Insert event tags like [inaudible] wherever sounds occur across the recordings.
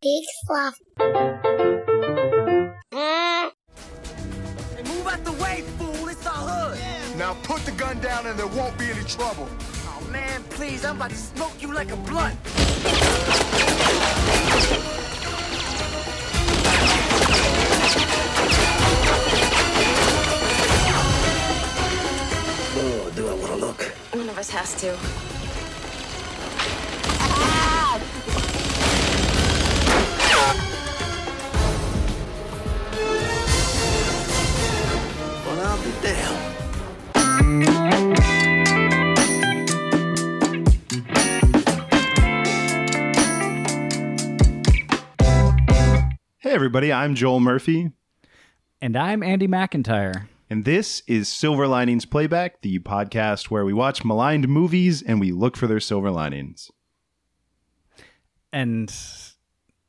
Big fluff. Mm. Hey, move out the way, fool. It's the hood. Now put the gun down and there won't be any trouble. Oh, man, please. I'm about to smoke you like a blunt. Oh, do I want to look? One of us has to. I'll be damned. Hey, everybody, I'm Joel Murphy, And I'm Andy McIntyre. and this is Silver Linings Playback, the podcast where we watch maligned movies and we look for their silver linings. And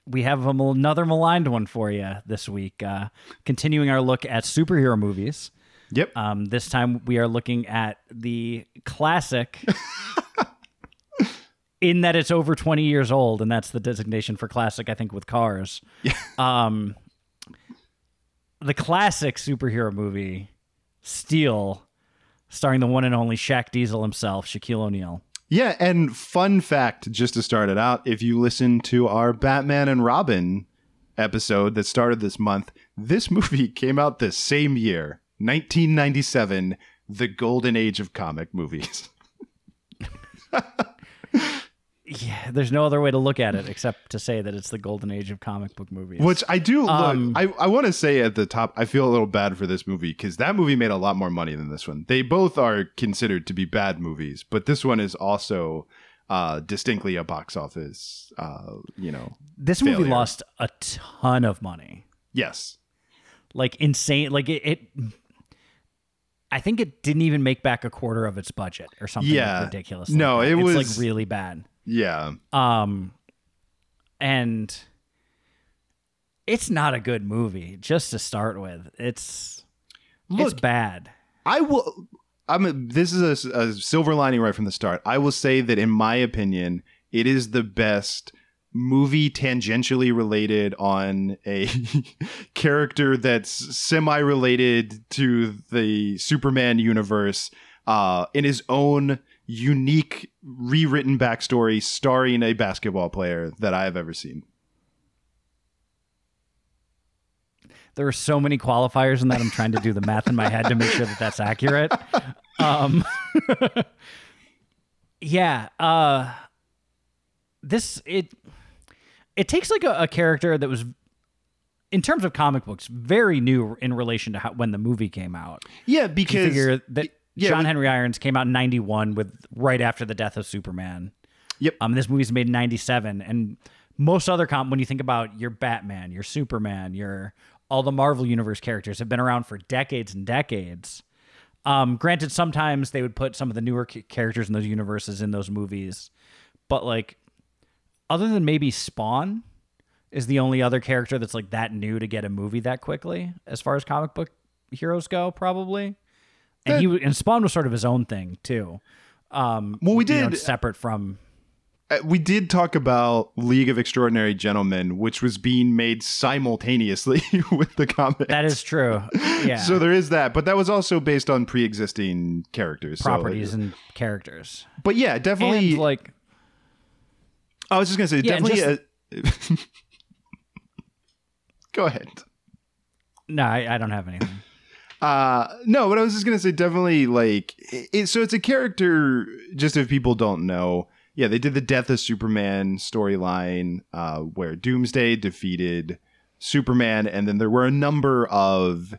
we have another maligned one for you this week. Uh, continuing our look at superhero movies. Yep. Um, this time we are looking at the classic, [laughs] in that it's over 20 years old, and that's the designation for classic, I think, with cars. Yeah. [laughs] Um, the classic superhero movie, Steel, starring the one and only Shaq Diesel himself, Shaquille O'Neal. Yeah, and fun fact just to start it out, if you listen to our Batman and Robin episode that started this month, this [laughs] movie came out the same year, 1997, the golden age of comic movies. [laughs] Yeah, there's no other way to look at it except to say that it's the golden age of comic book movies. Which I do look. Um, I, I want to say at the top, I feel a little bad for this movie because that movie made a lot more money than this one. They both are considered to be bad movies, but this one is also uh, distinctly a box office. Uh, you know, this movie lost a ton of money, yes, like insane. Like it, it, I think it didn't even make back a quarter of its budget or something Yeah. like ridiculous. No, like it it's was- like really bad. yeah, Um, and it's not a good movie. Just to start with, it's it's bad. I will. I'm. A, this is a, a silver lining right from the start. I will say that, in my opinion, it is the best movie tangentially related on a [laughs] character that's semi-related to the Superman universe uh, in his own unique rewritten backstory starring a basketball player that I have ever seen. there are so many qualifiers in that I'm trying to do the math in my head to make sure that that's accurate. Um, [laughs] yeah, uh, this it it takes like a, a character that was in terms of comic books very new in relation to how, when the movie came out. Yeah, because You figure that yeah, John Henry Irons came out in 91 with right after the death of Superman. Yep. Um, this movie's made in 97 and most other com when you think about your Batman, your Superman, your all the Marvel universe characters have been around for decades and decades. Um, granted sometimes they would put some of the newer characters in those universes in those movies, but like other than maybe Spawn is the only other character that's like that new to get a movie that quickly as far as comic book heroes go probably. And he and Spawn was sort of his own thing too. Um, Well, we you know, did- separate from Uh, we did talk about League of Extraordinary Gentlemen, which was being made simultaneously [laughs] with the comic. that is true. [laughs] Yeah, So there is that, but that was also based on pre-existing characters, so- properties and characters. but yeah, definitely. And like I was just gonna say, Yeah, definitely. a- [laughs] Go ahead. no, I, I don't have anything. Uh no, but I was just gonna say definitely like it, so it's a character just if people don't know. Yeah, they did the Death of Superman storyline uh where Doomsday defeated Superman and then there were a number of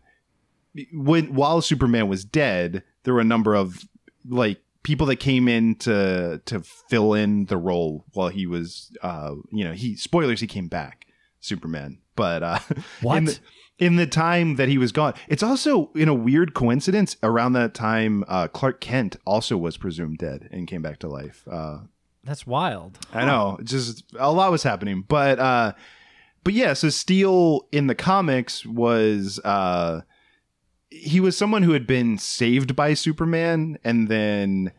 when while Superman was dead, there were a number of like people that came in to to fill in the role while he was uh you know, he spoilers he came back, Superman. But uh [laughs] What? in the, in the time that he was gone. It's also in a weird coincidence around that time uh, Clark Kent also was presumed dead and came back to life. Uh, That's wild. I know, just a lot was happening, but uh, but yeah. So Steel in the comics was uh, he was someone who had been saved by Superman, and then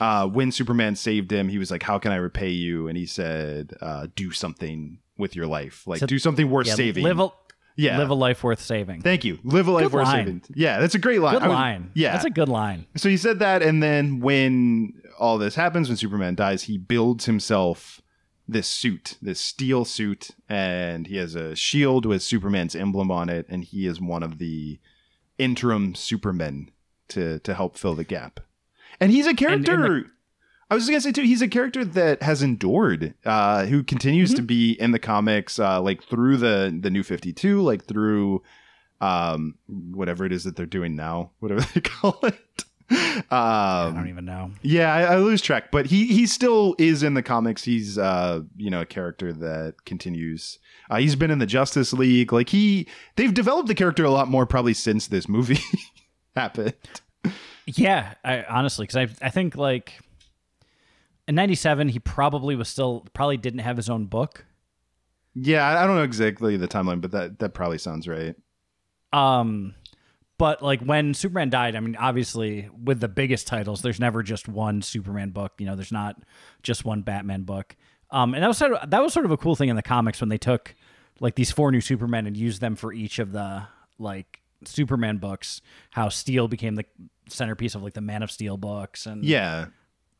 uh, when Superman saved him, he was like, "How can I repay you?" And he said, uh, "Do something with your life. Like So- do something worth Yeah, saving. Live a, Yeah. live a life worth saving. Thank you. Live a life Good worth line. saving. Yeah, that's a great line. good I line. yeah, That's a good line. so he said that, and then when all this happens, when Superman dies, he builds himself this suit, this steel suit, and he has a shield with Superman's emblem on it, and he is one of the interim Superman to to help fill the gap. And he's a character. and the- I was just gonna say too, he's a character that has endured, uh, who continues Mm-hmm. to be in the comics, uh, like through the the New Fifty Two, like through um whatever it is that they're doing now, whatever [laughs] they call it. I Um, don't even know. yeah, I, I lose track, but he he still is in the comics. He's uh you know a character that continues. Uh, he's been in the Justice League. Like he, they've developed the character a lot more probably since this movie [laughs] happened. Yeah, I honestly, because I I think like in '97 he probably was still probably didn't have his own book. Yeah, I, I don't know exactly the timeline, but that that probably sounds right. Um, but like when Superman died, I mean, obviously with the biggest titles, there's never just one Superman book. You know, there's not just one Batman book. Um, and that was sort of that was sort of a cool thing in the comics when they took like these four new Supermen and used them for each of the like Superman books. How Steel became the centerpiece of like the Man of Steel books, and Yeah,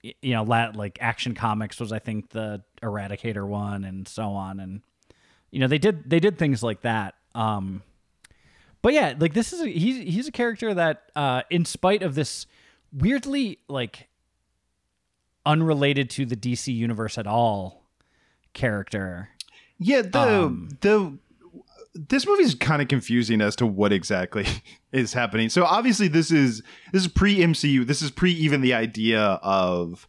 you know, lat like Action Comics was I think the Eradicator one, and so on, and you know they did they did things like that. Um, but yeah, like this is a, he's he's a character that, uh, in spite of this weirdly like unrelated to the DC universe at all character. yeah. The Um, the this movie is kind of confusing as to what exactly [laughs] is happening. So obviously this is this is pre MCU. This is pre even the idea of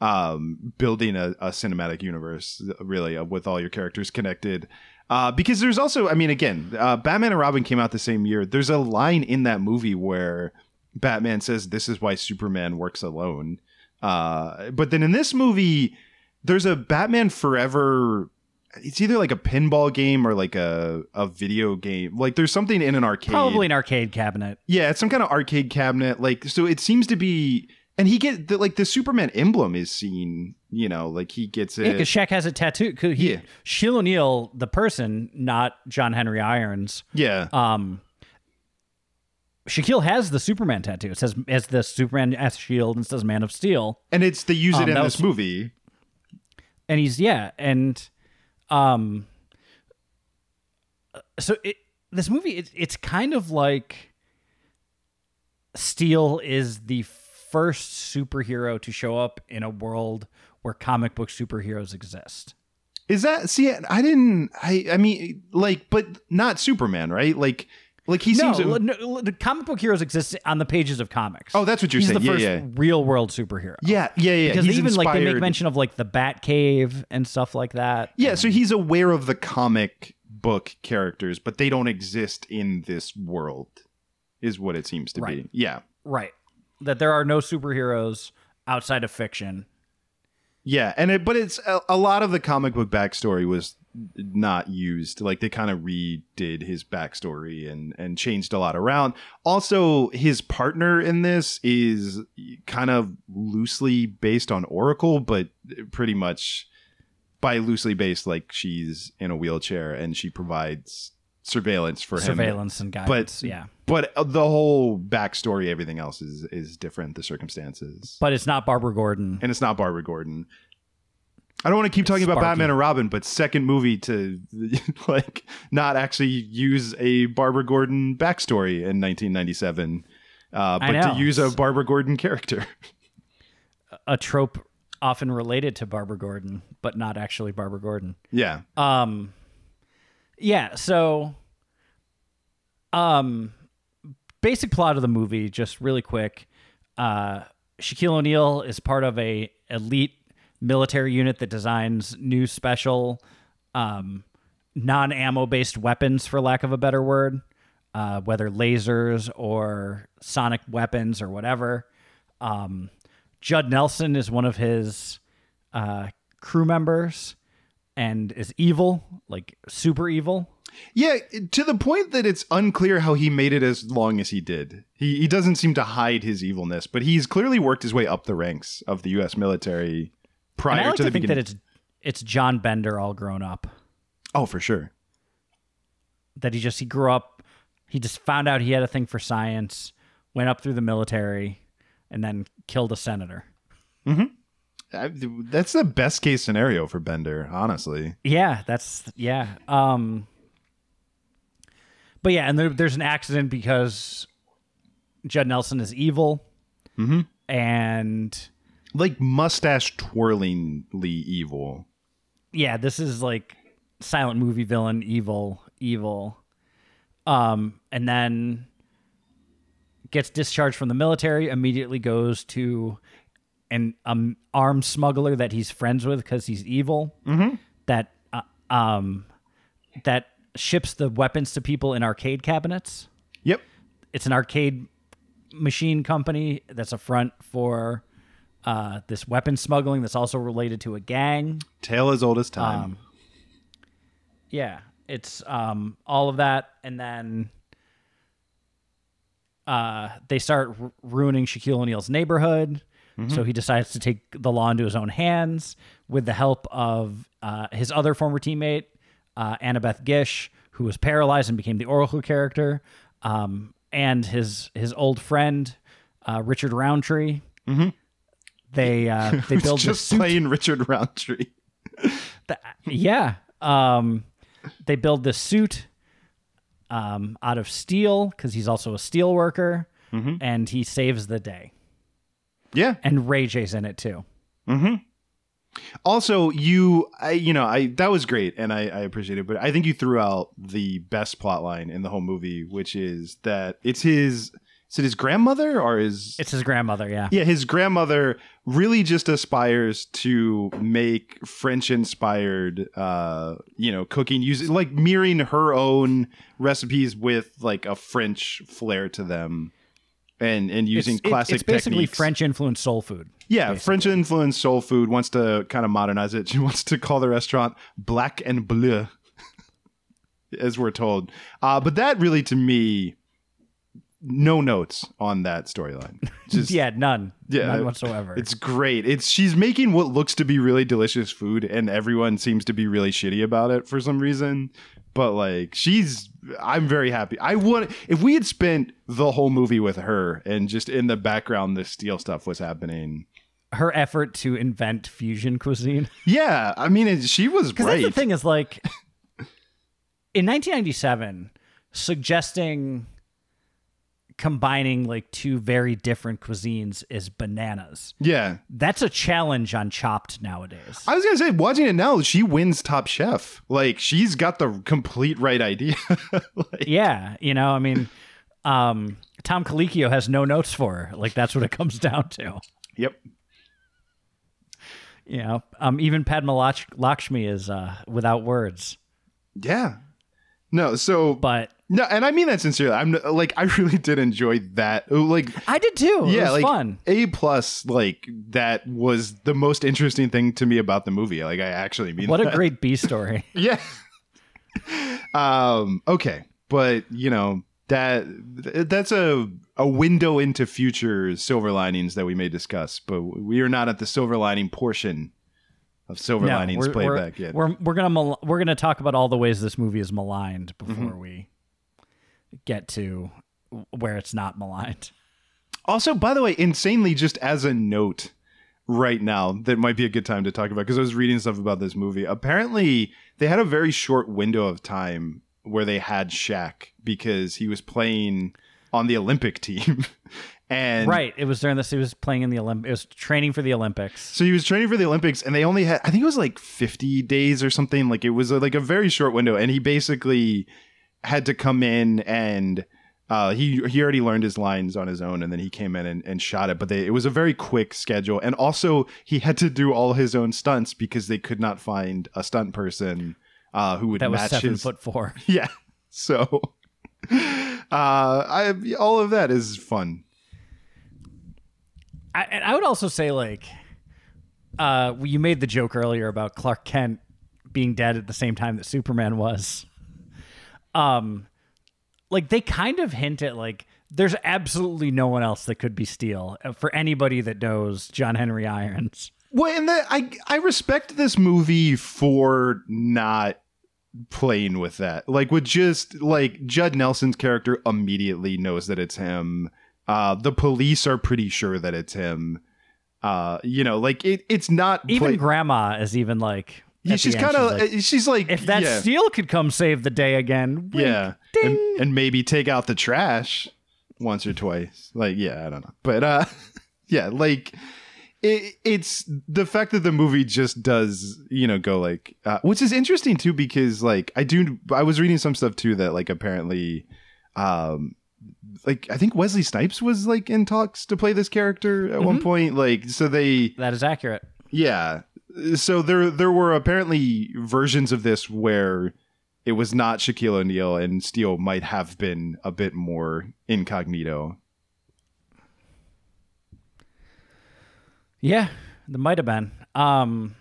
um building a, a cinematic universe really uh, with all your characters connected. Uh, because there's also, I mean, again, uh, Batman and Robin came out the same year. There's a line in that movie where Batman says, "This is why Superman works alone." Uh, but then in this movie, there's a Batman Forever. It's either like a pinball game or like a a video game. Like there's something in an arcade. Probably an arcade cabinet. Yeah, it's some kind of arcade cabinet. Like, so it seems to be, and he get the, like the Superman emblem is seen. You know, like he gets it. Yeah, because Shaq has a tattoo. He, Yeah. Shaquille O'Neal, the person, not John Henry Irons. yeah, Um, Shaquille has the Superman tattoo. It says as the Superman as shield and says Man of Steel. and it's they use um, it in this was- movie. and he's yeah and um so it this movie it, it's kind of like steel is the first superhero to show up in a world where comic book superheroes exist Is that see? I didn't. I I mean, like, but not Superman, right? Like, like he no, seems. no, the comic book heroes exist on the pages of comics Oh, that's what you're he's saying. the Yeah, first yeah. real world superhero yeah, yeah, yeah. because he's even like they make mention of like the bat cave and stuff like that Yeah, so he's aware of the comic book characters, but they don't exist in this world. Is what it seems to be. Yeah. right that there are no superheroes outside of fiction Yeah, and it, but it's a, a lot of the comic book backstory was not used. Like they kind of redid his backstory and and changed a lot around. Also, his partner in this is kind of loosely based on Oracle, but pretty much by loosely based, like she's in a wheelchair and she provides surveillance for him. surveillance and guidance yeah But the whole backstory, everything else is is different. The circumstances but it's not Barbara Gordon. and it's not Barbara Gordon. I don't want to keep talking about Batman and Robin, but second movie to [laughs] like not actually use a Barbara Gordon backstory in 1997, uh, but to use a Barbara Gordon character. [laughs] a trope often related to Barbara Gordon, but not actually Barbara Gordon. yeah, Um, yeah. So, um, basic plot of the movie, just really quick. Uh, Shaquille O'Neal is part of a elite military unit that designs new special, um, non-ammo based weapons, for lack of a better word, uh, whether lasers or sonic weapons or whatever. Um, Judd Nelson is one of his uh, crew members and is evil, like super evil. Yeah. To the point that it's unclear how he made it as long as he did. He he doesn't seem to hide his evilness, but he's clearly worked his way up the ranks of the U.S. military prior And I like to to, the think beginning. that it's it's John Bender all grown up. Oh, for sure. that he just he grew up he just found out he had a thing for science went up through the military and then killed a senator I, that's the best case scenario for Bender, honestly. yeah that's yeah um but yeah and there, there's an accident because judd nelson is evil mm-hmm. and Like mustache twirlingly evil. yeah this is like silent movie villain evil evil um and then gets discharged from the military immediately goes to an um arms smuggler that he's friends with because he's evil that uh, um that ships the weapons to people in arcade cabinets Yep. it's an arcade machine company that's a front for uh, this weapon smuggling that's also related to a gang Tale as old as time. Um, yeah, it's um, all of that, and then uh, they start r- ruining Shaquille O'Neal's neighborhood. So he decides to take the law into his own hands with the help of uh, his other former teammate, uh, Annabeth Gish, who was paralyzed and became the Oracle character, um, and his his old friend uh, Richard Roundtree. They uh, [laughs] they build this Just suit playing Richard Roundtree. [laughs] yeah. Um, they build this suit um, out of steel because he's also a steel worker, and he saves the day. Yeah. And Ray J's in it too. Also, you, I, you know, I that was great, and I, I appreciate it. But I think you threw out the best plot line in the whole movie, which is that it's his. Is it his grandmother or his? It's his grandmother. Yeah. yeah, his grandmother really just aspires to make French-inspired, uh, you know, cooking, using like mirroring her own recipes with like a French flair to them, and and using It's, classic it's basically techniques. French influenced soul food. Yeah, French influenced soul food wants to kind of modernize it. [laughs] She wants to call the restaurant Black and Bleu, [laughs] as we're told. Uh, but that really, to me, no notes on that storyline. [laughs] Just Yeah, none. Yeah, none whatsoever. It's great. It's she's making what looks to be really delicious food, and everyone seems to be really shitty about it for some reason. But like, she's, I'm very happy. I want if we had spent the whole movie with her, and just in the background, this steel stuff was happening. her effort to invent fusion cuisine. [laughs] Yeah, I mean, she was that's the thing is like in 1997, suggesting combining like two very different cuisines is bananas. Yeah, That's a challenge on Chopped nowadays. I was gonna say, watching it now, she wins Top Chef. Like, she's got the complete right idea. [laughs] Like, yeah, you know, I mean, um, Tom Colicchio has no notes for her. Like that's what it comes down to. yep. You know, um, even Padma Lakshmi is uh, without words. Yeah. No, so But no, and I mean that sincerely. I'm like, I really did enjoy that. Like, I did too. It yeah, was like fun. A plus, like that was the most interesting thing to me about the movie. Like, I actually mean What a great B [laughs] story. yeah. um. Okay, but you know that that's a a window into future silver linings that we may discuss, but we are not at the silver lining portion of silver linings we're, playback we're, yet. We're we're gonna mal- we're gonna talk about all the ways this movie is maligned before Mm-hmm. we get to where it's not maligned. Also, by the way, insanely, just as a note right now, that might be a good time to talk about because I was reading stuff about this movie. Apparently, they had a very short window of time where they had Shaq because he was playing on the Olympic [laughs] team. And right. It was during this. He was playing in the Olymp. It was training for the Olympics. So he was training for the Olympics, and they only had, I think it was like 50 days or something. Like it was uh, like a very short window, and he basically had to come in and uh, he he already learned his lines on his own, and then he came in and, and shot it. But they, it was a very quick schedule, and also he had to do all his own stunts because they could not find a stunt person uh, who would That was match seven his. foot four. [laughs] Yeah, so [laughs] uh, I all of that is fun. I, and I would also say like, uh, you made the joke earlier about Clark Kent being dead at the same time that Superman was. Um, like they kind of hint at like there's absolutely no one else that could be Steel uh, for anybody that knows John Henry Irons. Well, and that I I respect this movie for not playing with that. Like with just like Judd Nelson's character immediately knows that it's him. Uh the police are pretty sure that it's him. Uh you know, like it it's not Even play- grandma is even like. Yeah, she's kind of like, she's like if that yeah, steel could come save the day again. wink, yeah and, and maybe take out the trash once or twice. Like yeah, I don't know. But uh [laughs] yeah, like it, it's the fact that the movie just does you know go like uh, which is interesting too because like i do i was reading some stuff too that like apparently um like i think wesley snipes was like in talks to play this character at one point like so they That is accurate. yeah so there there were apparently versions of this where it was not shaquille o'neal and steel might have been a bit more incognito Yeah, there might have been. Um,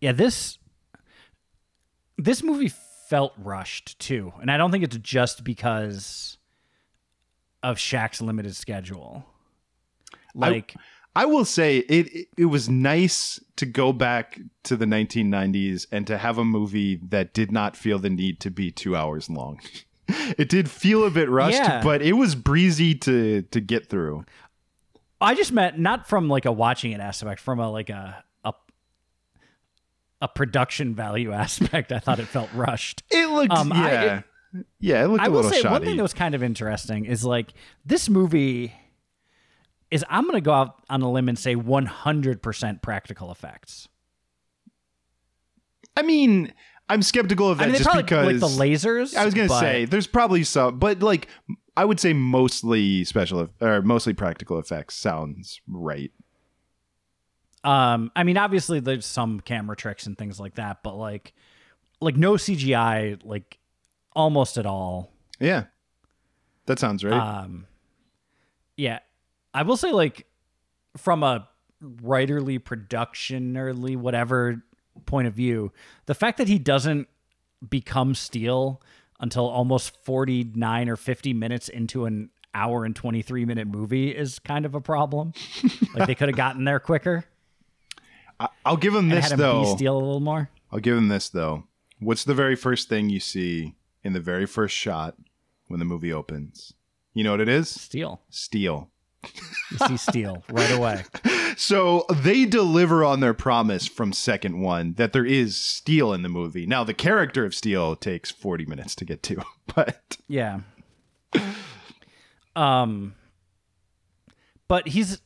yeah, this this movie felt rushed too, and I don't think it's just because of Shaq's limited schedule. Like, I will say it, it it was nice to go back to the 1990s and to have a movie that did not feel the need to be 2 hours long. [laughs] it did feel a bit rushed, Yeah. but it was breezy to to get through. I just meant not from like a watching it aspect, from a like a a a production value [laughs] aspect. I thought it felt rushed. It looked Um, I- yeah. Yeah, it looked I a will little say shoddy. one thing that was kind of interesting is like this movie is I'm going to go out on a limb and say 100% practical effects. I mean, I'm skeptical of that I mean, just probably because like the lasers. I was gonna but- say there's probably some, but like I would say mostly special or mostly practical effects sounds right. Um, I mean, obviously there's some camera tricks and things like that, but like, like no CGI, like almost at all. Yeah, that sounds right. Um, yeah, I will say like from a writerly, productionerly, whatever point of view, the fact that he doesn't become Steel until almost 49 or 50 minutes into an hour and 23 minute movie is kind of a problem. [laughs] like they could have gotten there quicker I- I'll give him this had him though. Steel a little more. I'll give him this though. What's the very first thing you see in the very first shot when the movie opens? You know what it is? Steel. Steel. You see Steel right away. [laughs] So they deliver on their promise from second one that there is steel in the movie. Now the character of Steel takes 40 minutes to get to, [laughs] but Yeah. Um but he's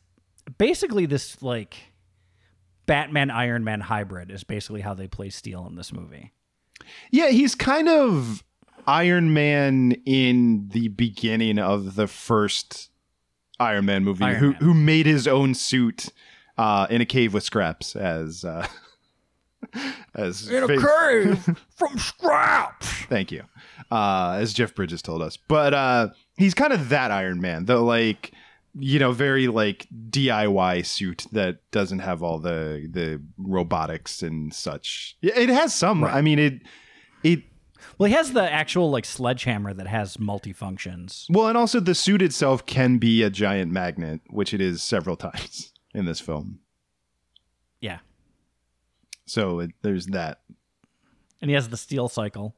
basically this like Batman Iron Man hybrid is basically how they play Steel in this movie. yeah, he's kind of Iron Man in the beginning of the first Iron Man movie Iron who Man. who made his own suit uh, in a cave with scraps as uh, [laughs] as fa- cave [laughs] from scraps. Thank you. Uh, as Jeff Bridges told us. But uh, he's kind of that Iron Man, the like, you know, very like DIY suit that doesn't have all the the robotics and such. It has some. I mean, it it Well, he has the actual like sledgehammer that has multifunctions. well, and also the suit itself can be a giant magnet, which it is several [laughs] times in this film. Yeah. So it, there's that. And he has the steel cycle.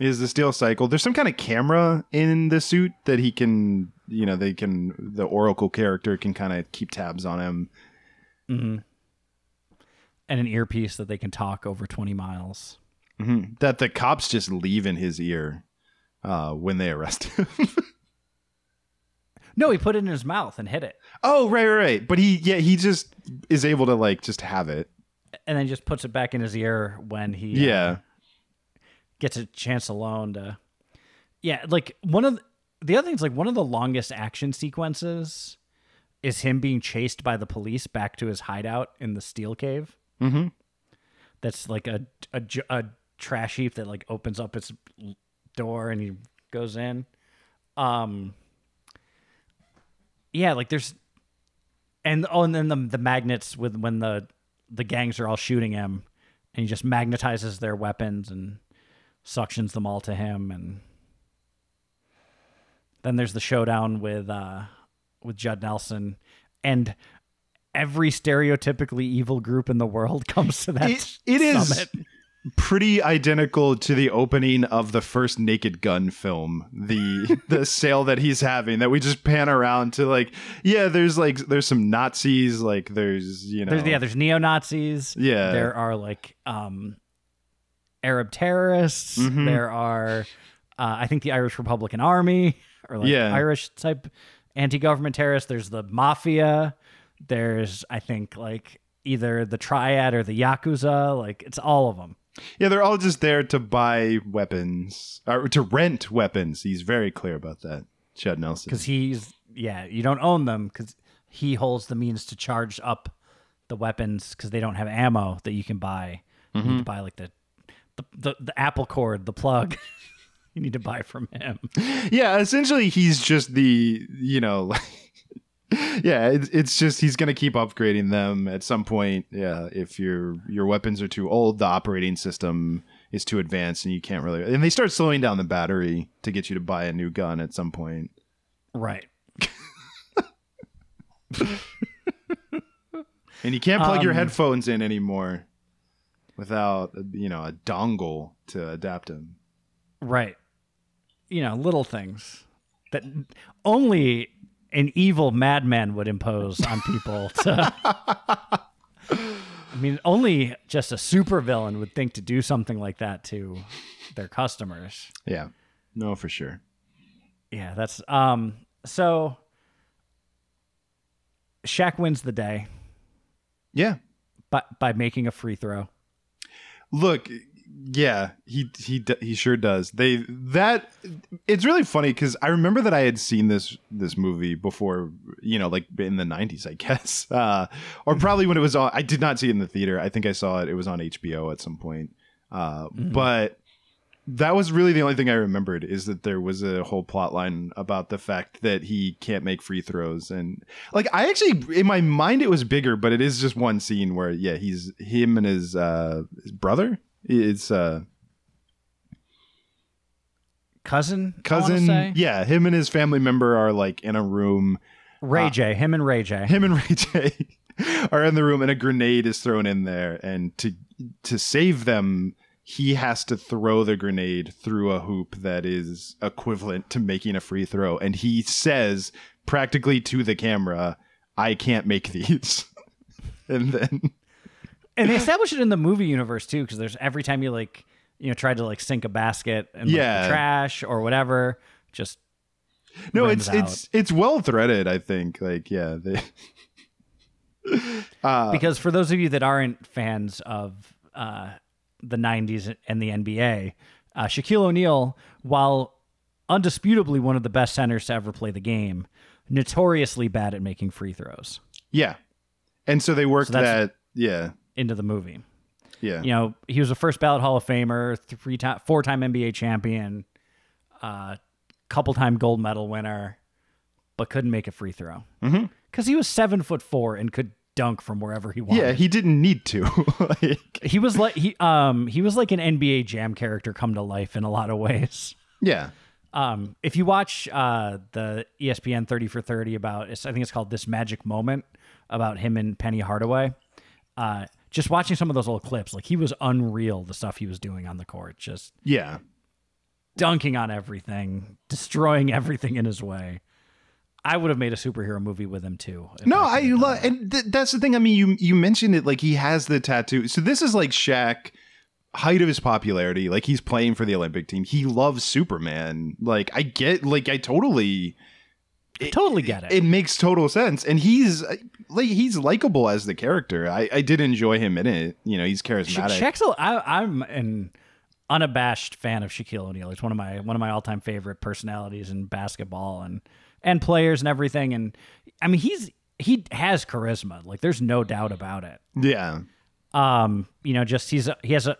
is the steel cycle. There's some kind of camera in the suit that he can, you know, they can, the Oracle character can kind of keep tabs on him. Mm-hmm. And an earpiece that they can talk over 20 miles. That the cops just leave in his ear uh, when they arrest him. [laughs] No, he put it in his mouth and hit it. oh, right, right, right. But he, yeah, he just is able to like just have it. And then just puts it back in his ear when he uh, Yeah. gets a chance alone to yeah like one of the, the other things like one of the longest action sequences is him being chased by the police back to his hideout in the steel cave Mhm. that's like a, a a trash heap that like opens up its door and he goes in um yeah like there's and oh and then the the magnets with when the the gangs are all shooting him and he just magnetizes their weapons and suctions them all to him and then there's the showdown with uh with Judd Nelson and every stereotypically evil group in the world [laughs] comes to that It, it is. Pretty identical to the opening of the first Naked Gun film. The [laughs] the sale that he's having that we just pan around to like, yeah, there's like there's some Nazis, like there's you know, There's yeah, there's neo Nazis. Yeah. there are like um, Arab terrorists. Mm-hmm. There are, uh, I think, the Irish Republican Army or like Yeah. Irish type anti-government terrorists. There's the mafia. There's I think like either the triad or the yakuza. Like it's all of them. Yeah, they're all just there to buy weapons or to rent weapons. He's very clear about that. Judd Nelson. because he's yeah you don't own them because he holds the means to charge up the weapons because they don't have ammo that you can buy you Mm-hmm. need to buy like the the, the, the apple cord the plug [laughs] you need to buy from him yeah, essentially he's just the you know. Yeah, it's, it's just he's gonna keep upgrading them at some point. Yeah, if your your weapons are too old, the operating system is too advanced, and you can't really. And they start slowing down the battery to get you to buy a new gun at some point. right [laughs] And you can't plug your Um, headphones in anymore without you know a dongle to adapt them. right you know little things that only an evil madman would impose on people [laughs] to I mean, only just a supervillain would think to do something like that to their customers. Yeah, no, for sure. Yeah, that's um so Shaq wins the day Yeah, by by making a free throw. look yeah he he he sure does. They that it's really funny because i remember that i had seen this this movie before you know like in the 90s i [laughs] guess. Uh or probably when it was on i did not see it in the theater. I think i saw it it was on hbo at some point. Uh but that was really the only thing i remembered is that there was a whole plot line about the fact that he can't make free throws. And like i actually in my mind it was bigger but it is just one scene where yeah he's him and his uh his brother it's uh Cousin, cousin yeah him and his family member are like in a room Ray J, him and Ray J. him and [laughs] ray j are in the room and a grenade is thrown in there and to to save them he has to throw the grenade through a hoop that is equivalent to making a free throw. And he says practically to the camera i can't make these. [laughs] And then and they establish it in the movie universe too, because there's every time you like you know try to like sink a basket and Yeah. the trash or whatever, just no it's it's it's well threaded i think like yeah they [laughs] Uh, because for those of you that aren't fans of uh, the 90s and the NBA, uh, Shaquille O'Neal, while undisputably one of the best centers to ever play the game, notoriously bad at making free throws. Yeah. And so they worked So that yeah into the movie. yeah You know, he was a first ballot Hall of Famer, three time, four time NBA champion, uh, couple time gold medal winner, but couldn't make a free throw because he was seven foot four and could dunk from wherever he wanted. yeah he didn't need to [laughs] like he was like he um he was like an NBA Jam character come to life in a lot of ways. yeah Um, if you watch uh the ESPN thirty for thirty about it's- I think it's called This Magic Moment about him and Penny Hardaway, uh, just watching some of those old clips, like he was unreal the stuff he was doing on the court, just yeah dunking on everything, destroying everything in his way. I would have made a superhero movie with him too. No, I have love, and th- that's the thing. I mean, you you mentioned it like he has the tattoo. So this is like Shaq, height of his popularity. Like he's playing for the Olympic team. He loves Superman. Like I get, like I totally, totally get it. it makes total sense. And he's like he's likable as the character. I I did enjoy him in it. You know, he's charismatic. Shaq's a, I, I'm an unabashed fan of Shaquille O'Neal. He's one of my one of my all time favorite personalities in basketball and and players and everything. And I mean, he's he has charisma. Like, there's no doubt about it. yeah, Um, you know, just he's a, he has a.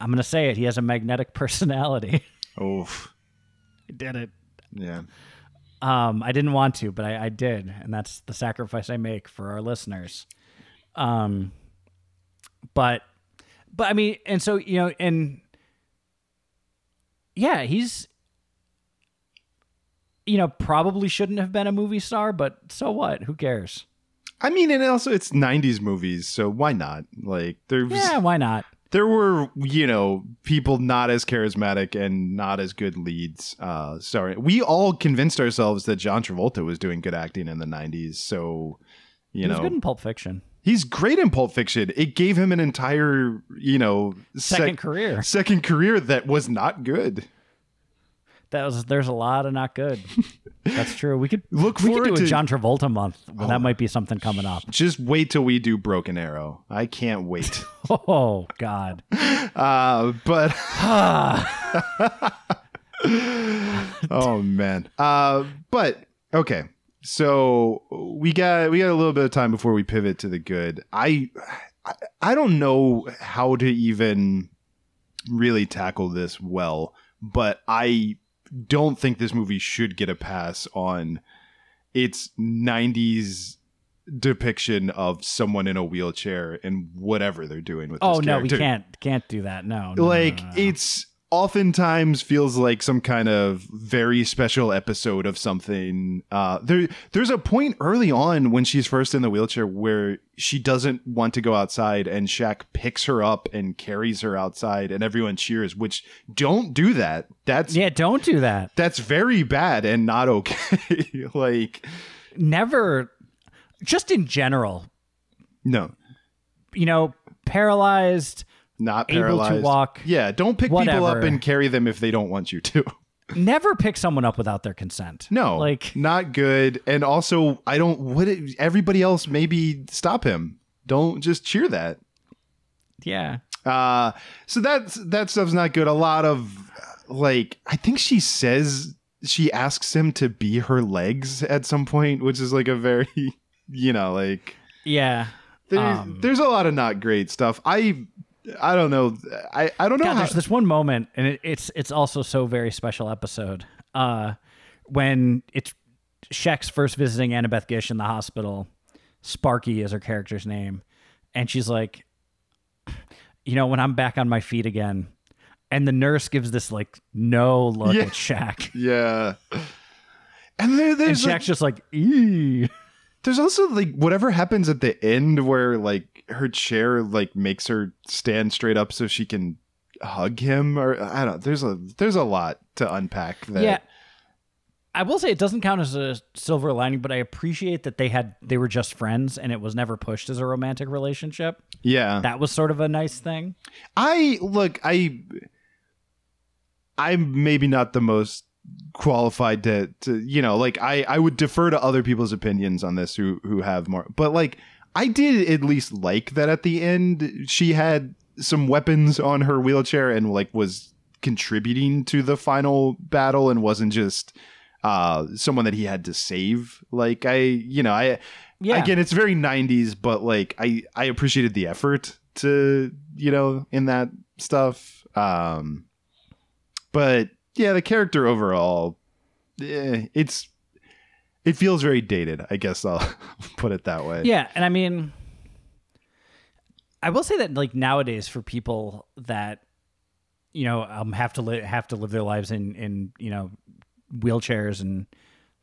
I'm gonna say it. He has a magnetic [laughs] personality. oof, I did it. yeah. Um, I didn't want to, but I, I did, and that's the sacrifice I make for our listeners. Um, but, but I mean, and so you know, and yeah, he's, you know, probably shouldn't have been a movie star, but so what? Who cares? I mean, and also it's '90s movies, so why not? Like there's Yeah, why not? There were you know people not as charismatic and not as good leads. Uh, sorry, we all convinced ourselves that John Travolta was doing good acting in the '90s. So you He was know good in Pulp Fiction. he's great in Pulp Fiction. It gave him an entire you know sec- Second career. second career that was not good. That was there's a lot of not good. [laughs] That's true. We could Look we could forward to a John Travolta month. Well, that might be something coming up. Just wait till we do Broken Arrow. I can't wait. [laughs] Oh God. [laughs] Uh, but [sighs] [laughs] oh man. Uh, but okay. So we got we got a little bit of time before we pivot to the good. I I, I don't know how to even really tackle this well, but I don't think this movie should get a pass on its 90s depiction of someone in a wheelchair and whatever they're doing with Oh no, we can't can't do that. No. no, no, like no, no. it's oftentimes feels like some kind of very special episode of something uh there there's a point early on when she's first in the wheelchair where she doesn't want to go outside and Shaq picks her up and carries her outside and everyone cheers which don't do that. That's Yeah, don't do that. that's very bad and not okay. [laughs] Like Never just in general, no. You know, paralyzed, not Able to walk, yeah don't pick people up and carry them if they don't want you to [laughs] never pick someone up without their consent. No, Like not good. And also, I don't. What it, everybody else maybe stop him. Don't just cheer that. yeah. Uh, so that's that stuff's not good. A lot of like, I think she says she asks him to be her legs at some point, which is like a very, [laughs] you know, like Yeah. there, Um, there's a lot of not great stuff. I. I don't know. I, I don't know. God, how, there's this one moment, and it, it's it's also so very special episode. Uh, when it's Shaq's first visiting Annabeth Gish in the hospital. Sparky is her character's name, and she's like, you know, when I'm back on my feet again, and the nurse gives this like no look Yeah. at Shaq, yeah. And there, and there's Shaq's like, just like, Eee. There's also like whatever happens at the end where like her chair like makes her stand straight up so she can hug him or I don't there's a there's a lot to unpack that yeah. I will say it doesn't count as a silver lining, but I appreciate that they had they were just friends and it was never pushed as a romantic relationship. yeah That was sort of a nice thing. I look I I'm maybe not the most qualified to, to you know like I I would defer to other people's opinions on this who who have more but like I did at least like that at the end. She had some weapons on her wheelchair and like was contributing to the final battle and wasn't just uh someone that he had to save. Like I you know I Yeah. again it's very 90s but like I I appreciated the effort to you know in that stuff. Um but yeah the character overall eh, it's it feels very dated i guess i'll [laughs] put it that way Yeah, and I mean I will say that like nowadays for people that you know um have to li- have to live their lives in in you know wheelchairs and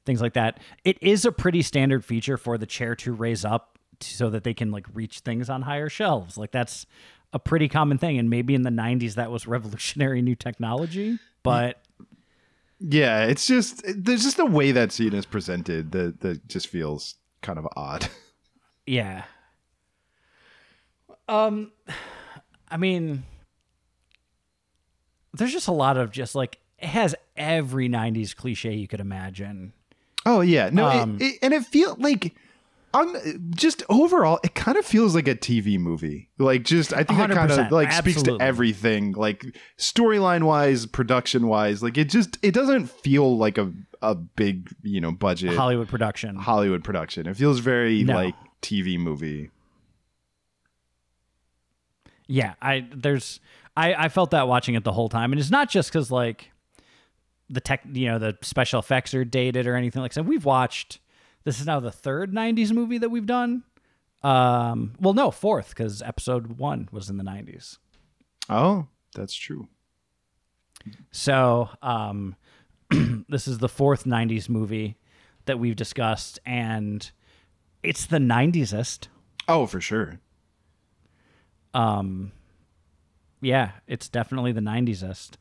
things like that, it is a pretty standard feature for the chair to raise up so that they can like reach things on higher shelves. Like that's a pretty common thing and maybe in the 90s that was revolutionary new technology, but yeah it's just there's just a way that scene is presented that that just feels kind of odd [laughs] Yeah. Um I mean there's just a lot of just like it has every 90s cliche you could imagine. oh yeah no Um, it, it, and it feels like on just overall it kind of feels like a tv movie like just i think that kind of 100%, like speaks to everything like storyline wise production wise like it just it doesn't feel like a a big you know budget Hollywood production. hollywood production it feels very No. like tv movie Yeah, I there's I I felt that watching it the whole time and it's not just cuz like the tech, you know, the special effects are dated or anything like that. We've watched this is now the third 90s movie that we've done. Um well no, fourth cuz episode 1 was in the 90s. oh that's true So, um, [clears throat] this is the fourth 90s movie that we've discussed, and it's the 90sest. oh for sure Um, yeah, it's definitely the '90s-est.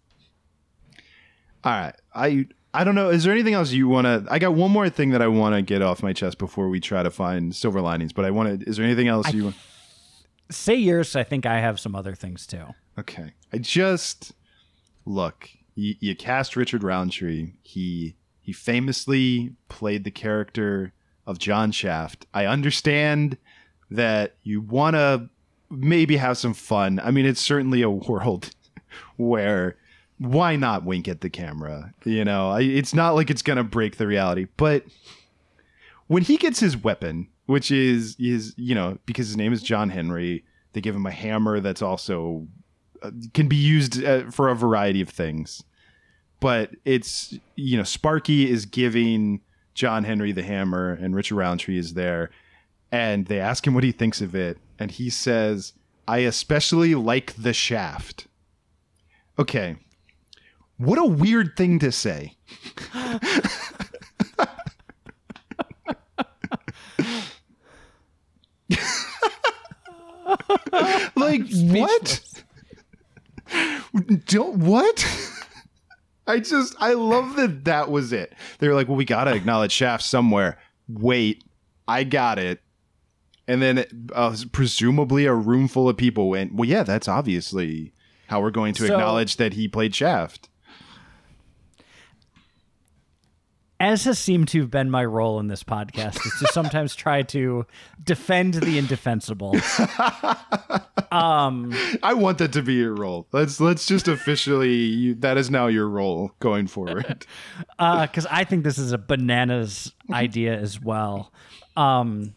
All right. I I don't know. Is there anything else you want to? I got one more thing that I want to get off my chest before we try to find silver linings. But I want to. Is there anything else you? want? Say yours. I think I have some other things too. Okay. I just look. You, you cast Richard Roundtree. He he famously played the character of John Shaft. I understand that you want to maybe have some fun. I mean, it's certainly a [laughs] world where why not wink at the camera? You know, I, it's not like it's gonna break the reality. But when he gets his weapon, which is is you know because his name is John Henry, they give him a hammer that's also uh, can be used uh, for a variety of things. But it's you know Sparky is giving John Henry the hammer, and Richard Roundtree is there, and they ask him what he thinks of it, and he says, "I especially like the shaft." Okay, what a weird thing to say. like what? Don't what? I just I love that that was it. They were like, "Well, we got to acknowledge Shaft somewhere." Wait, I got it. And then uh, presumably a room full of people went, "Well, yeah, that's obviously how we're going to So- acknowledge that he played Shaft." As has seemed to have been my role in this podcast, is to [laughs] sometimes try to defend the indefensible. I want that to be your role. Let's let's just officially you, that is now your role going forward. [laughs] because I think this is a bananas idea as well. Um,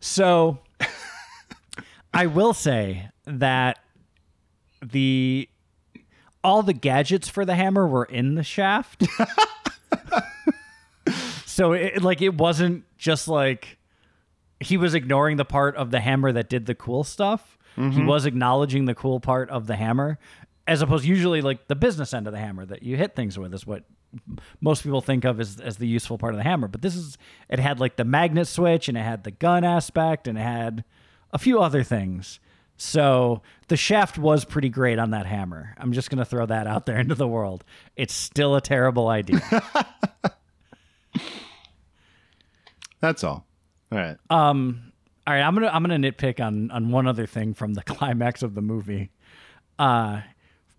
so I will say that the all the gadgets for the hammer were in the shaft. [laughs] so it like it wasn't just like he was ignoring the part of the hammer that did the cool stuff. He mm-hmm. was acknowledging the cool part of the hammer, as opposed usually like the business end of the hammer that you hit things with is what most people think of as as the useful part of the hammer. But this is it had like the magnet switch and it had the gun aspect and it had a few other things. So the shaft was pretty great on that hammer. I'm just gonna throw that out there into the world. It's still a terrible idea. [laughs] That's all. All right. Um, all right, I'm gonna I'm gonna nitpick on on one other thing from the [laughs] climax of the movie. Uh,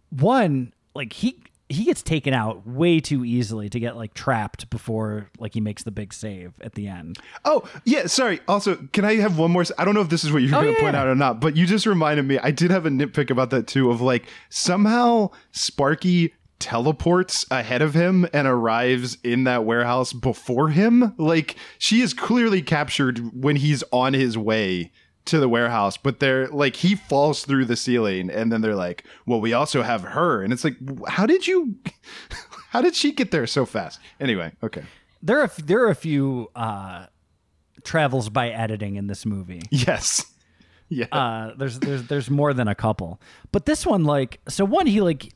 one like he he gets taken out way too easily to get like trapped before like he makes the big save at the end. Oh, yeah, sorry. Also, can I have one more? I don't know if this is what you're Oh, going to yeah, point out or not, but you just reminded me. I did have a nitpick about that too of like somehow Sparky teleports ahead of him and arrives in that warehouse before him. Like she is clearly captured when he's on his way to the warehouse, but they're like he falls through the ceiling and then they're like, "Well, we also have her." And it's like, "How did you [laughs] how did she get there so fast?" Anyway, okay. There are there are a few uh, travels by editing in this movie. [laughs] Yes. Yeah. uh there's there's there's more than a couple but this one like so one he like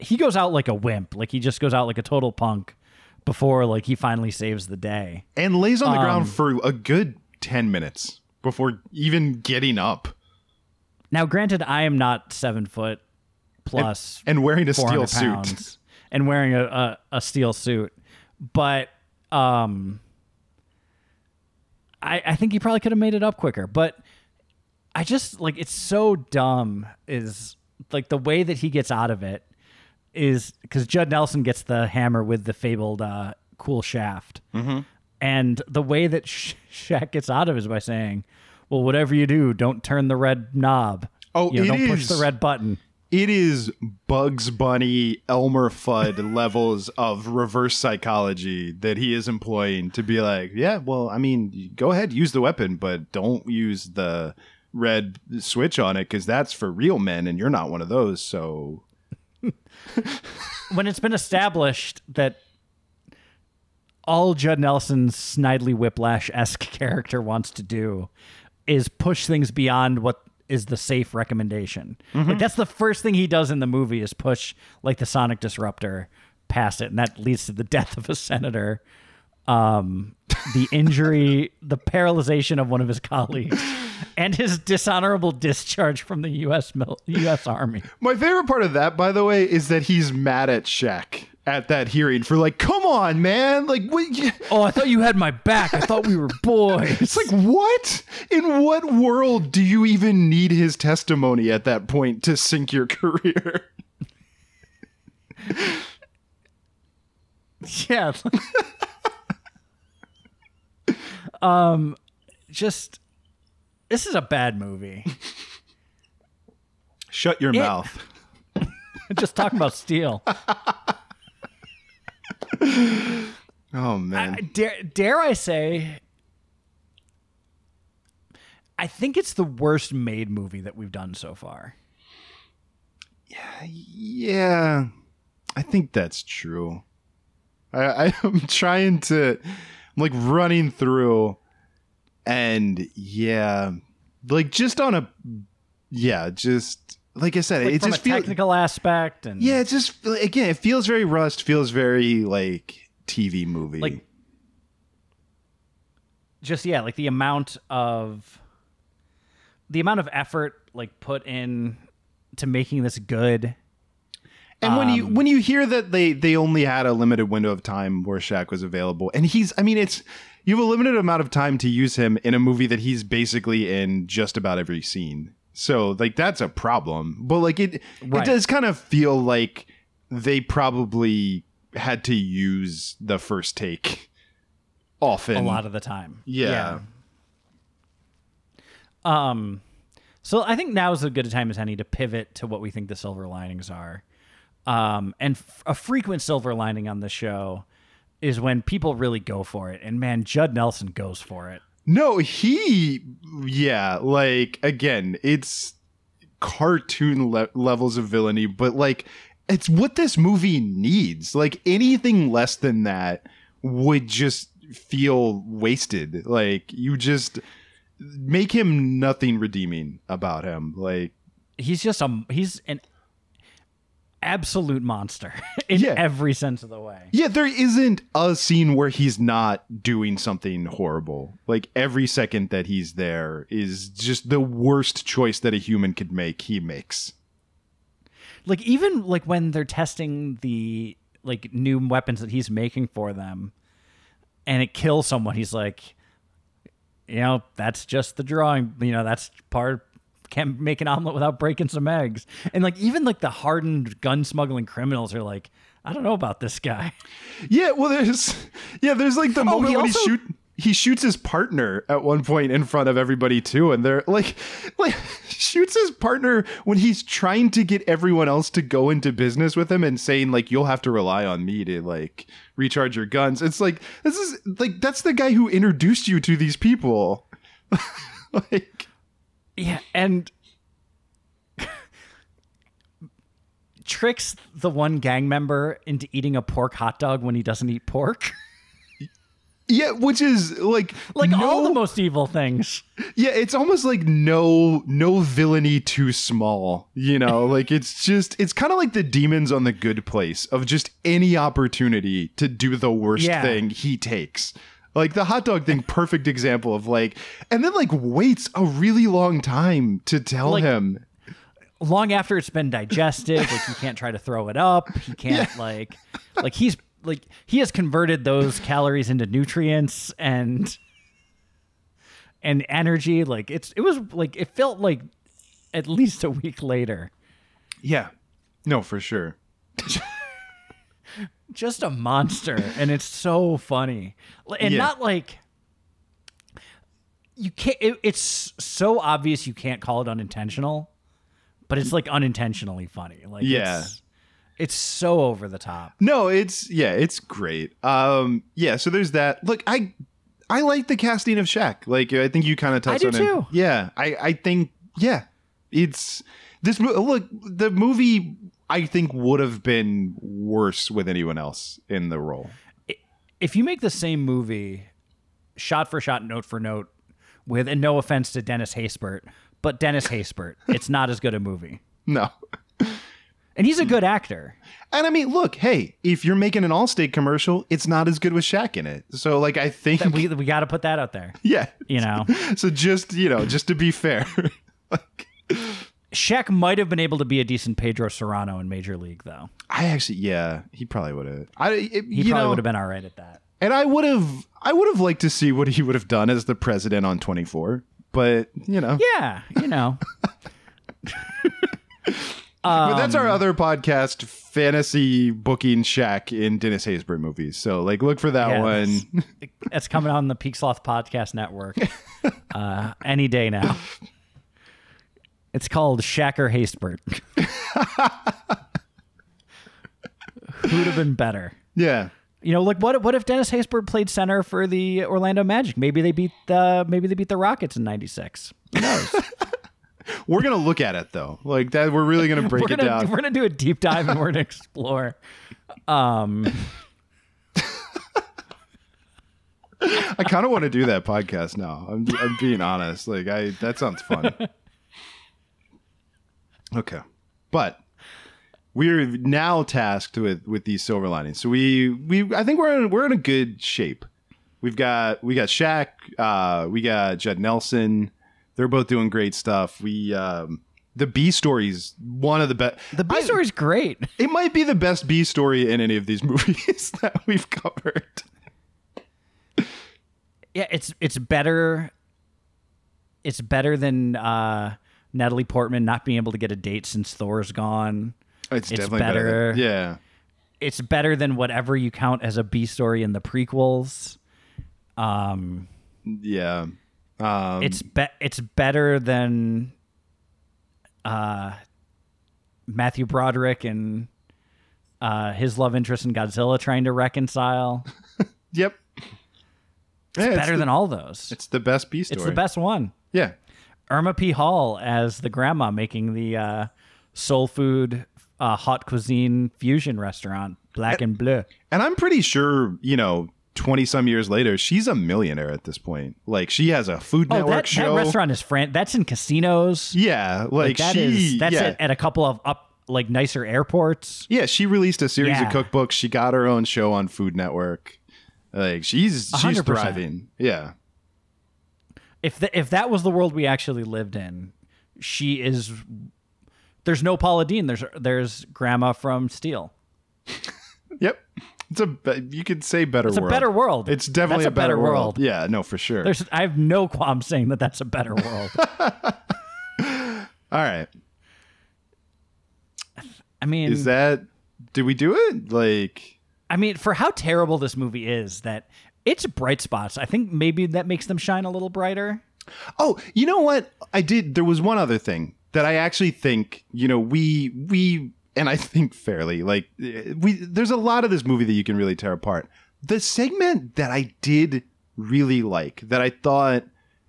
he goes out like a wimp like he just goes out like a total punk before like he finally saves the day and lays on the Um, ground for a good 10 minutes before even getting up now granted i am not seven foot plus and wearing a steel suit. and wearing a, a, a steel suit but um I, I think he probably could have made it up quicker but i just like it's so dumb is like the way that he gets out of it is because judd nelson gets the hammer with the fabled uh, cool shaft Mm-hmm. And the way that Sh- Shaq gets out of it is by saying well whatever you do don't turn the red knob Oh, you know, don't push is- the red button It is Bugs Bunny, Elmer Fudd [laughs] levels of reverse psychology that he is employing to be like, yeah, well, I mean, go ahead, use the weapon, but don't use the red switch on it because that's for real men and you're not one of those. So, [laughs] when it's been established that all Judd Nelson's Snidely Whiplash esque [laughs] character wants to do is push things beyond what is the safe recommendation. Like that's the first thing he does in the movie is push like the sonic disruptor past it, and that leads to the [laughs] death of a senator. um, the injury, [laughs] the paralyzation of one of his colleagues, and his dishonorable discharge from the U.S. Mil- U.S. Army. My favorite part of that, by the way, is that he's mad at Shaq at that hearing for like, come on, man, like what? you- [laughs] Oh, I thought you had my back. I thought we were [laughs] boys. It's like what? In what world do you even need his testimony at that point to sink your [laughs] career? yeah. um, just this is a bad movie. Shut your mouth. just talking about steel. [laughs] Oh man. I- dare, dare I say, I think it's the worst made movie that we've done so far. Yeah, yeah, I think that's true. I, [laughs] I'm trying to, I'm like running through, and yeah, like just on a, yeah, just like I said, Like it just a feels, technical aspect and yeah, it just again, it feels very rust, feels very like TV movie, like just yeah, like the amount of the amount of effort like put in to making this good. And when you Um, when you hear that they they only had a limited window of time where Shaq was available, and he's I mean it's you have a limited amount of time to use him in a movie that he's basically in just about every scene. So like that's a problem. But like it Right. it does kind of feel like they probably had to use the first take often. a lot of the time. yeah. Yeah. Um so I think now is as good a time as any to pivot to what we think the silver linings are. Um and f- a frequent silver lining on the show is when people really go for it. And man, Judd Nelson goes for it. No, he, yeah, like again, it's cartoon le- levels of villainy, but like it's what this movie needs. Like anything less than that would just feel wasted. Like you just make him nothing redeeming about him. Like He's just a he's an absolute monster [laughs] in Yeah. every sense of the way. yeah, there isn't a scene where he's not doing something horrible. Like every second that he's there is just the worst choice that a human could make. He makes. like even like when they're testing the like new weapons that he's making for them and it kills someone he's like you know that's just the drawing you know that's part can't make an omelet without breaking some eggs and like even like the hardened gun smuggling criminals are like i don't know about this guy Yeah, well, there's yeah, there's like the oh, moment he when also- he shoot he shoots his partner at one point in front of everybody too, and they're like, like shoots his partner when he's trying to get everyone else to go into business with him and saying like you'll have to rely on me to like recharge your guns. It's like this is like that's the guy who introduced you to these people. [laughs] like yeah and tricks the one gang member into eating a pork hot dog when he doesn't eat pork yeah, which is like like all the most evil things Yeah, it's almost like no no villainy too small, you know? [laughs] like it's just it's kind of like the demons on the good place of just any opportunity to do the worst Yeah. thing he takes. Like the hot dog thing, perfect example of like and then like waits a really long time to tell Like- him. long after it's been digested like he can't try to throw it up he [laughs] can't like like he's like he has converted those calories into nutrients and and energy like it's it was like it felt like at least a week later Yeah. No, for sure. [laughs] just a monster and it's so funny and Yeah. not like you can't it, it's so obvious you can't call it unintentional but it's like unintentionally funny like Yeah. it's, it's so over the top No, it's yeah, it's great. Um yeah, so there's that. Look, I I like the casting of Shaq. Like I think you kind of touched do on it. too. Yeah, I I think yeah. It's this look, the movie I think would have been worse with anyone else in the role. if you make the same movie shot for shot note for note with and no offense to Dennis Haysbert but Dennis Haysbert [laughs] it's not as good a movie No. And he's a good actor. And I mean, look, hey, if you're making an Allstate commercial, it's not as good with Shaq in it. So, like, I think, That we we got to put that out there. [laughs] yeah, You know, [laughs] So just you know, just to be fair, like, Shaq might have been able to be a decent Pedro Serrano in Major League, though. I actually, yeah, he probably would have. I, it, He you probably know, would have been all right at that. and I would have, I would have liked to see what he would have done as the president on 24. But you know, Yeah, you know. [laughs] but that's Um, our other podcast, fantasy booking Shaq in Dennis Haysbert movies. So like, look for that Yeah, one. That's coming on the Peak Sloth Podcast Network [laughs] uh, any day now. It's called Shacker Haysbert. Who'd have been better? yeah. You know, like what? What if Dennis Haysbert played center for the Orlando Magic? Maybe they beat the maybe they beat the Rockets in '96. Who knows? [laughs] We're gonna look at it though, like that. We're really gonna break we're it gonna down. we're gonna do a deep dive and we're gonna explore. Um, [laughs] I kind of want to do that podcast now. I'm, I'm being honest. Like I, that sounds fun. [laughs] Okay, but we're now tasked with with these silver linings. So we we I think we're in, we're in a good shape. We've got we got Shaq, uh, we got Judd Nelson. They're both doing great stuff. We um, the B story's one of the best. the B story's great. [laughs] It might be the best B story in any of these [laughs] movies that we've covered. Yeah, it's it's better. It's better than uh, Natalie Portman not being able to get a date since Thor's gone. It's, It's definitely better. better. than- yeah. It's better than whatever you count as a B story in the prequels. Um, Yeah. Um, it's be- it's better than uh, Matthew Broderick and uh, his love interest in Godzilla trying to reconcile. [laughs] yep. It's Yeah, better the, than all those. It's the best B story. It's the best one. Yeah. Irma P. Hall as the grandma making the uh, soul food uh, hot cuisine fusion restaurant, Black and Bleu. And I'm pretty sure, you know, 20 some years later, she's a millionaire at this point. Like she has a Food Oh, Network that, show. that restaurant is fran- That's in casinos. Yeah, like, Like that she is that's yeah. at, at a couple of up like nicer airports. Yeah, she released a series Yeah. of cookbooks. She got her own show on Food Network. Like she's she's 100%. thriving. Yeah. If the, if that was the world we actually lived in, she is. There's no Paula Deen. There's there's Grandma from Steel. [laughs] Yep. It's a you could say better It's world. a better world. It's definitely That's a better, world. world. Yeah, no, for sure. There's I have no qualm saying that that's a better world. [laughs] All right. I mean, Is that did we do it? Like I mean, for how terrible this movie is, that it's bright spots. I think maybe that makes them shine a little brighter. Oh, you know what? I did. There was one other thing that I actually think, you know, we we and I think fairly like eh, we. There's a lot of this movie that you can really tear apart. The segment that I did really like, that I thought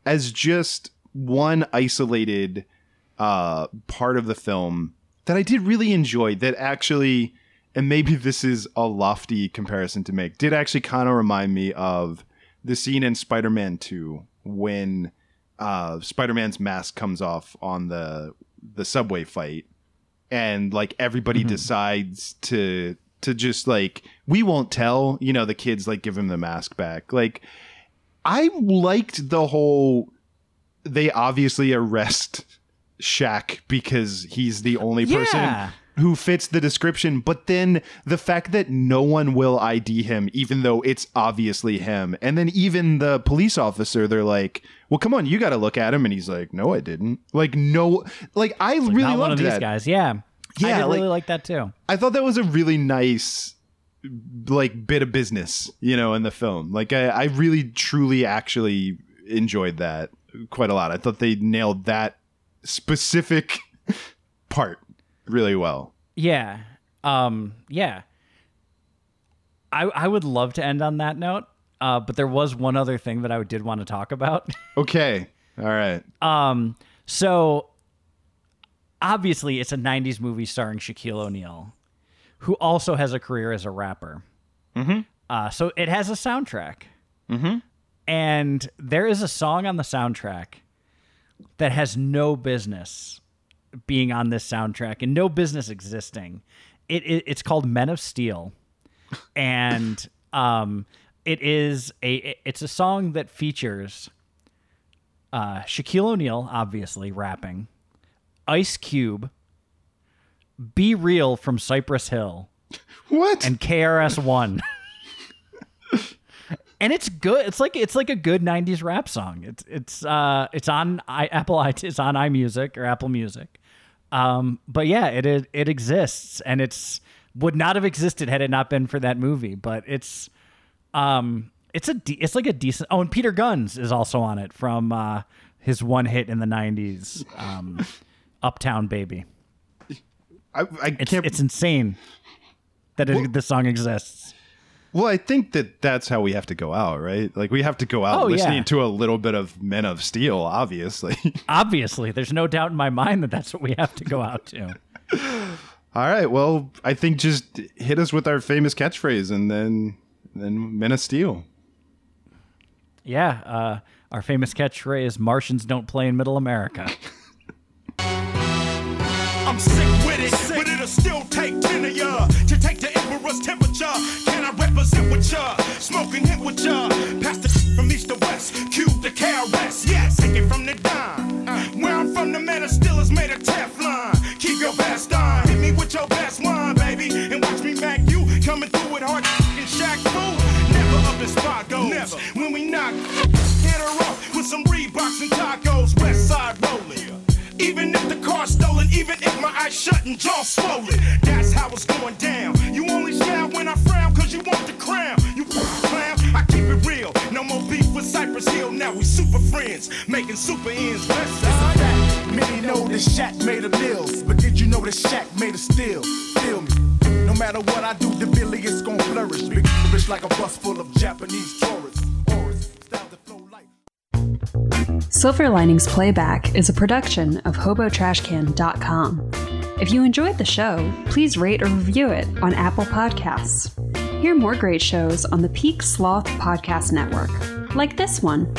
as just one isolated uh, part of the film that I did really enjoy. That actually, and maybe this is a lofty comparison to make, did actually kind of remind me of the scene in Spider-Man 2 when uh, Spider-Man's mask comes off on the the subway fight, and like everybody decides to to just like we won't tell. You know, the kids like give him the mask back. Like I liked the whole. They obviously arrest Shaq because he's the only person Yeah. Who fits the description, but then the fact that no one will ID him, even though it's obviously him. And then even the police officer, they're like, well, come on, you got to look at him. And he's like, no, I didn't. Like, no, like, I really loved these that. guys. Yeah. Yeah, I like- really like that too. I thought that was a really nice, like, bit of business, you know, in the film. Like, I, I really, truly, actually enjoyed that quite a lot. I thought they nailed that specific [laughs] part really well. Yeah. Um, yeah. I I would love to end on that note. Uh, but there was one other thing that I did want to talk about. [laughs] Okay. All right. um, so obviously it's a 90s movie starring Shaquille O'Neal, who also has a career as a rapper. Mm-hmm. Uh, so it has a soundtrack. Mm-hmm. And there is a song on the soundtrack that has no business being on this soundtrack and no business existing. It, it it's called Men of Steel, [laughs] and um, it is a it's a song that features uh, Shaquille O'Neal, obviously rapping, Ice Cube, B-Real from Cypress Hill, What? and KRS One. [laughs] and it's good. It's like it's like a good '90s rap song. It's it's uh it's on I, Apple it's on iMusic or Apple Music. Um, but yeah, it, it it exists, and it's would not have existed had it not been for that movie. But it's um it's a de- it's like a decent. Oh, and Peter Gunz is also on it from uh, his one hit in the '90s, um, "Uptown Baby." I, I It's can't. it's insane that it, this song exists. Well, I think that that's how we have to go out, right? Like we have to go out Oh, listening yeah. to a little bit of Men of Steel, obviously. [laughs] Obviously, there's no doubt in my mind that that's what we have to go out to. All right. Well, I think just hit us with our famous catchphrase, and then then Men of Steel. Yeah, uh, our famous catchphrase "Martians don't play in Middle America." I'm sick with it, but it'll still take 10 of ya to take the emperor's temperature. Can I represent with ya? Smoking hit with ya. Pass the from east to west, cube to KRS. Yes, take it from the dime. Where I'm from, the man still is made of Teflon. Keep your best on. Hit me with your best one, baby, and watch me mac you coming through with hard and Shaq food. Never up in spot goes. Never. When we knock, hit her off with some Reeboks and tacos. West side rolling. Even if the car's stolen, even if my eyes shut and jaw swollen, that's how it's super making super ends. West side. Many know that Shaq made of nails, but did you know that Shaq made of steel? Feel me? No matter what I do, the Billy is gon' flourish. Big rich like a bus full of Japanese tourists. Silver Linings Playback is a production of HoboTrashCan.com. If you enjoyed the show, please rate or review it on Apple Podcasts. Hear more great shows on the Peak Sloth Podcast Network, like this one.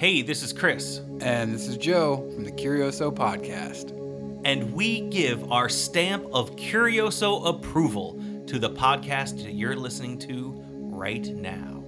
Hey, this is Chris, And this is Joe from the Curioso Podcast. and we give our stamp of Curioso approval to the podcast that you're listening to right now.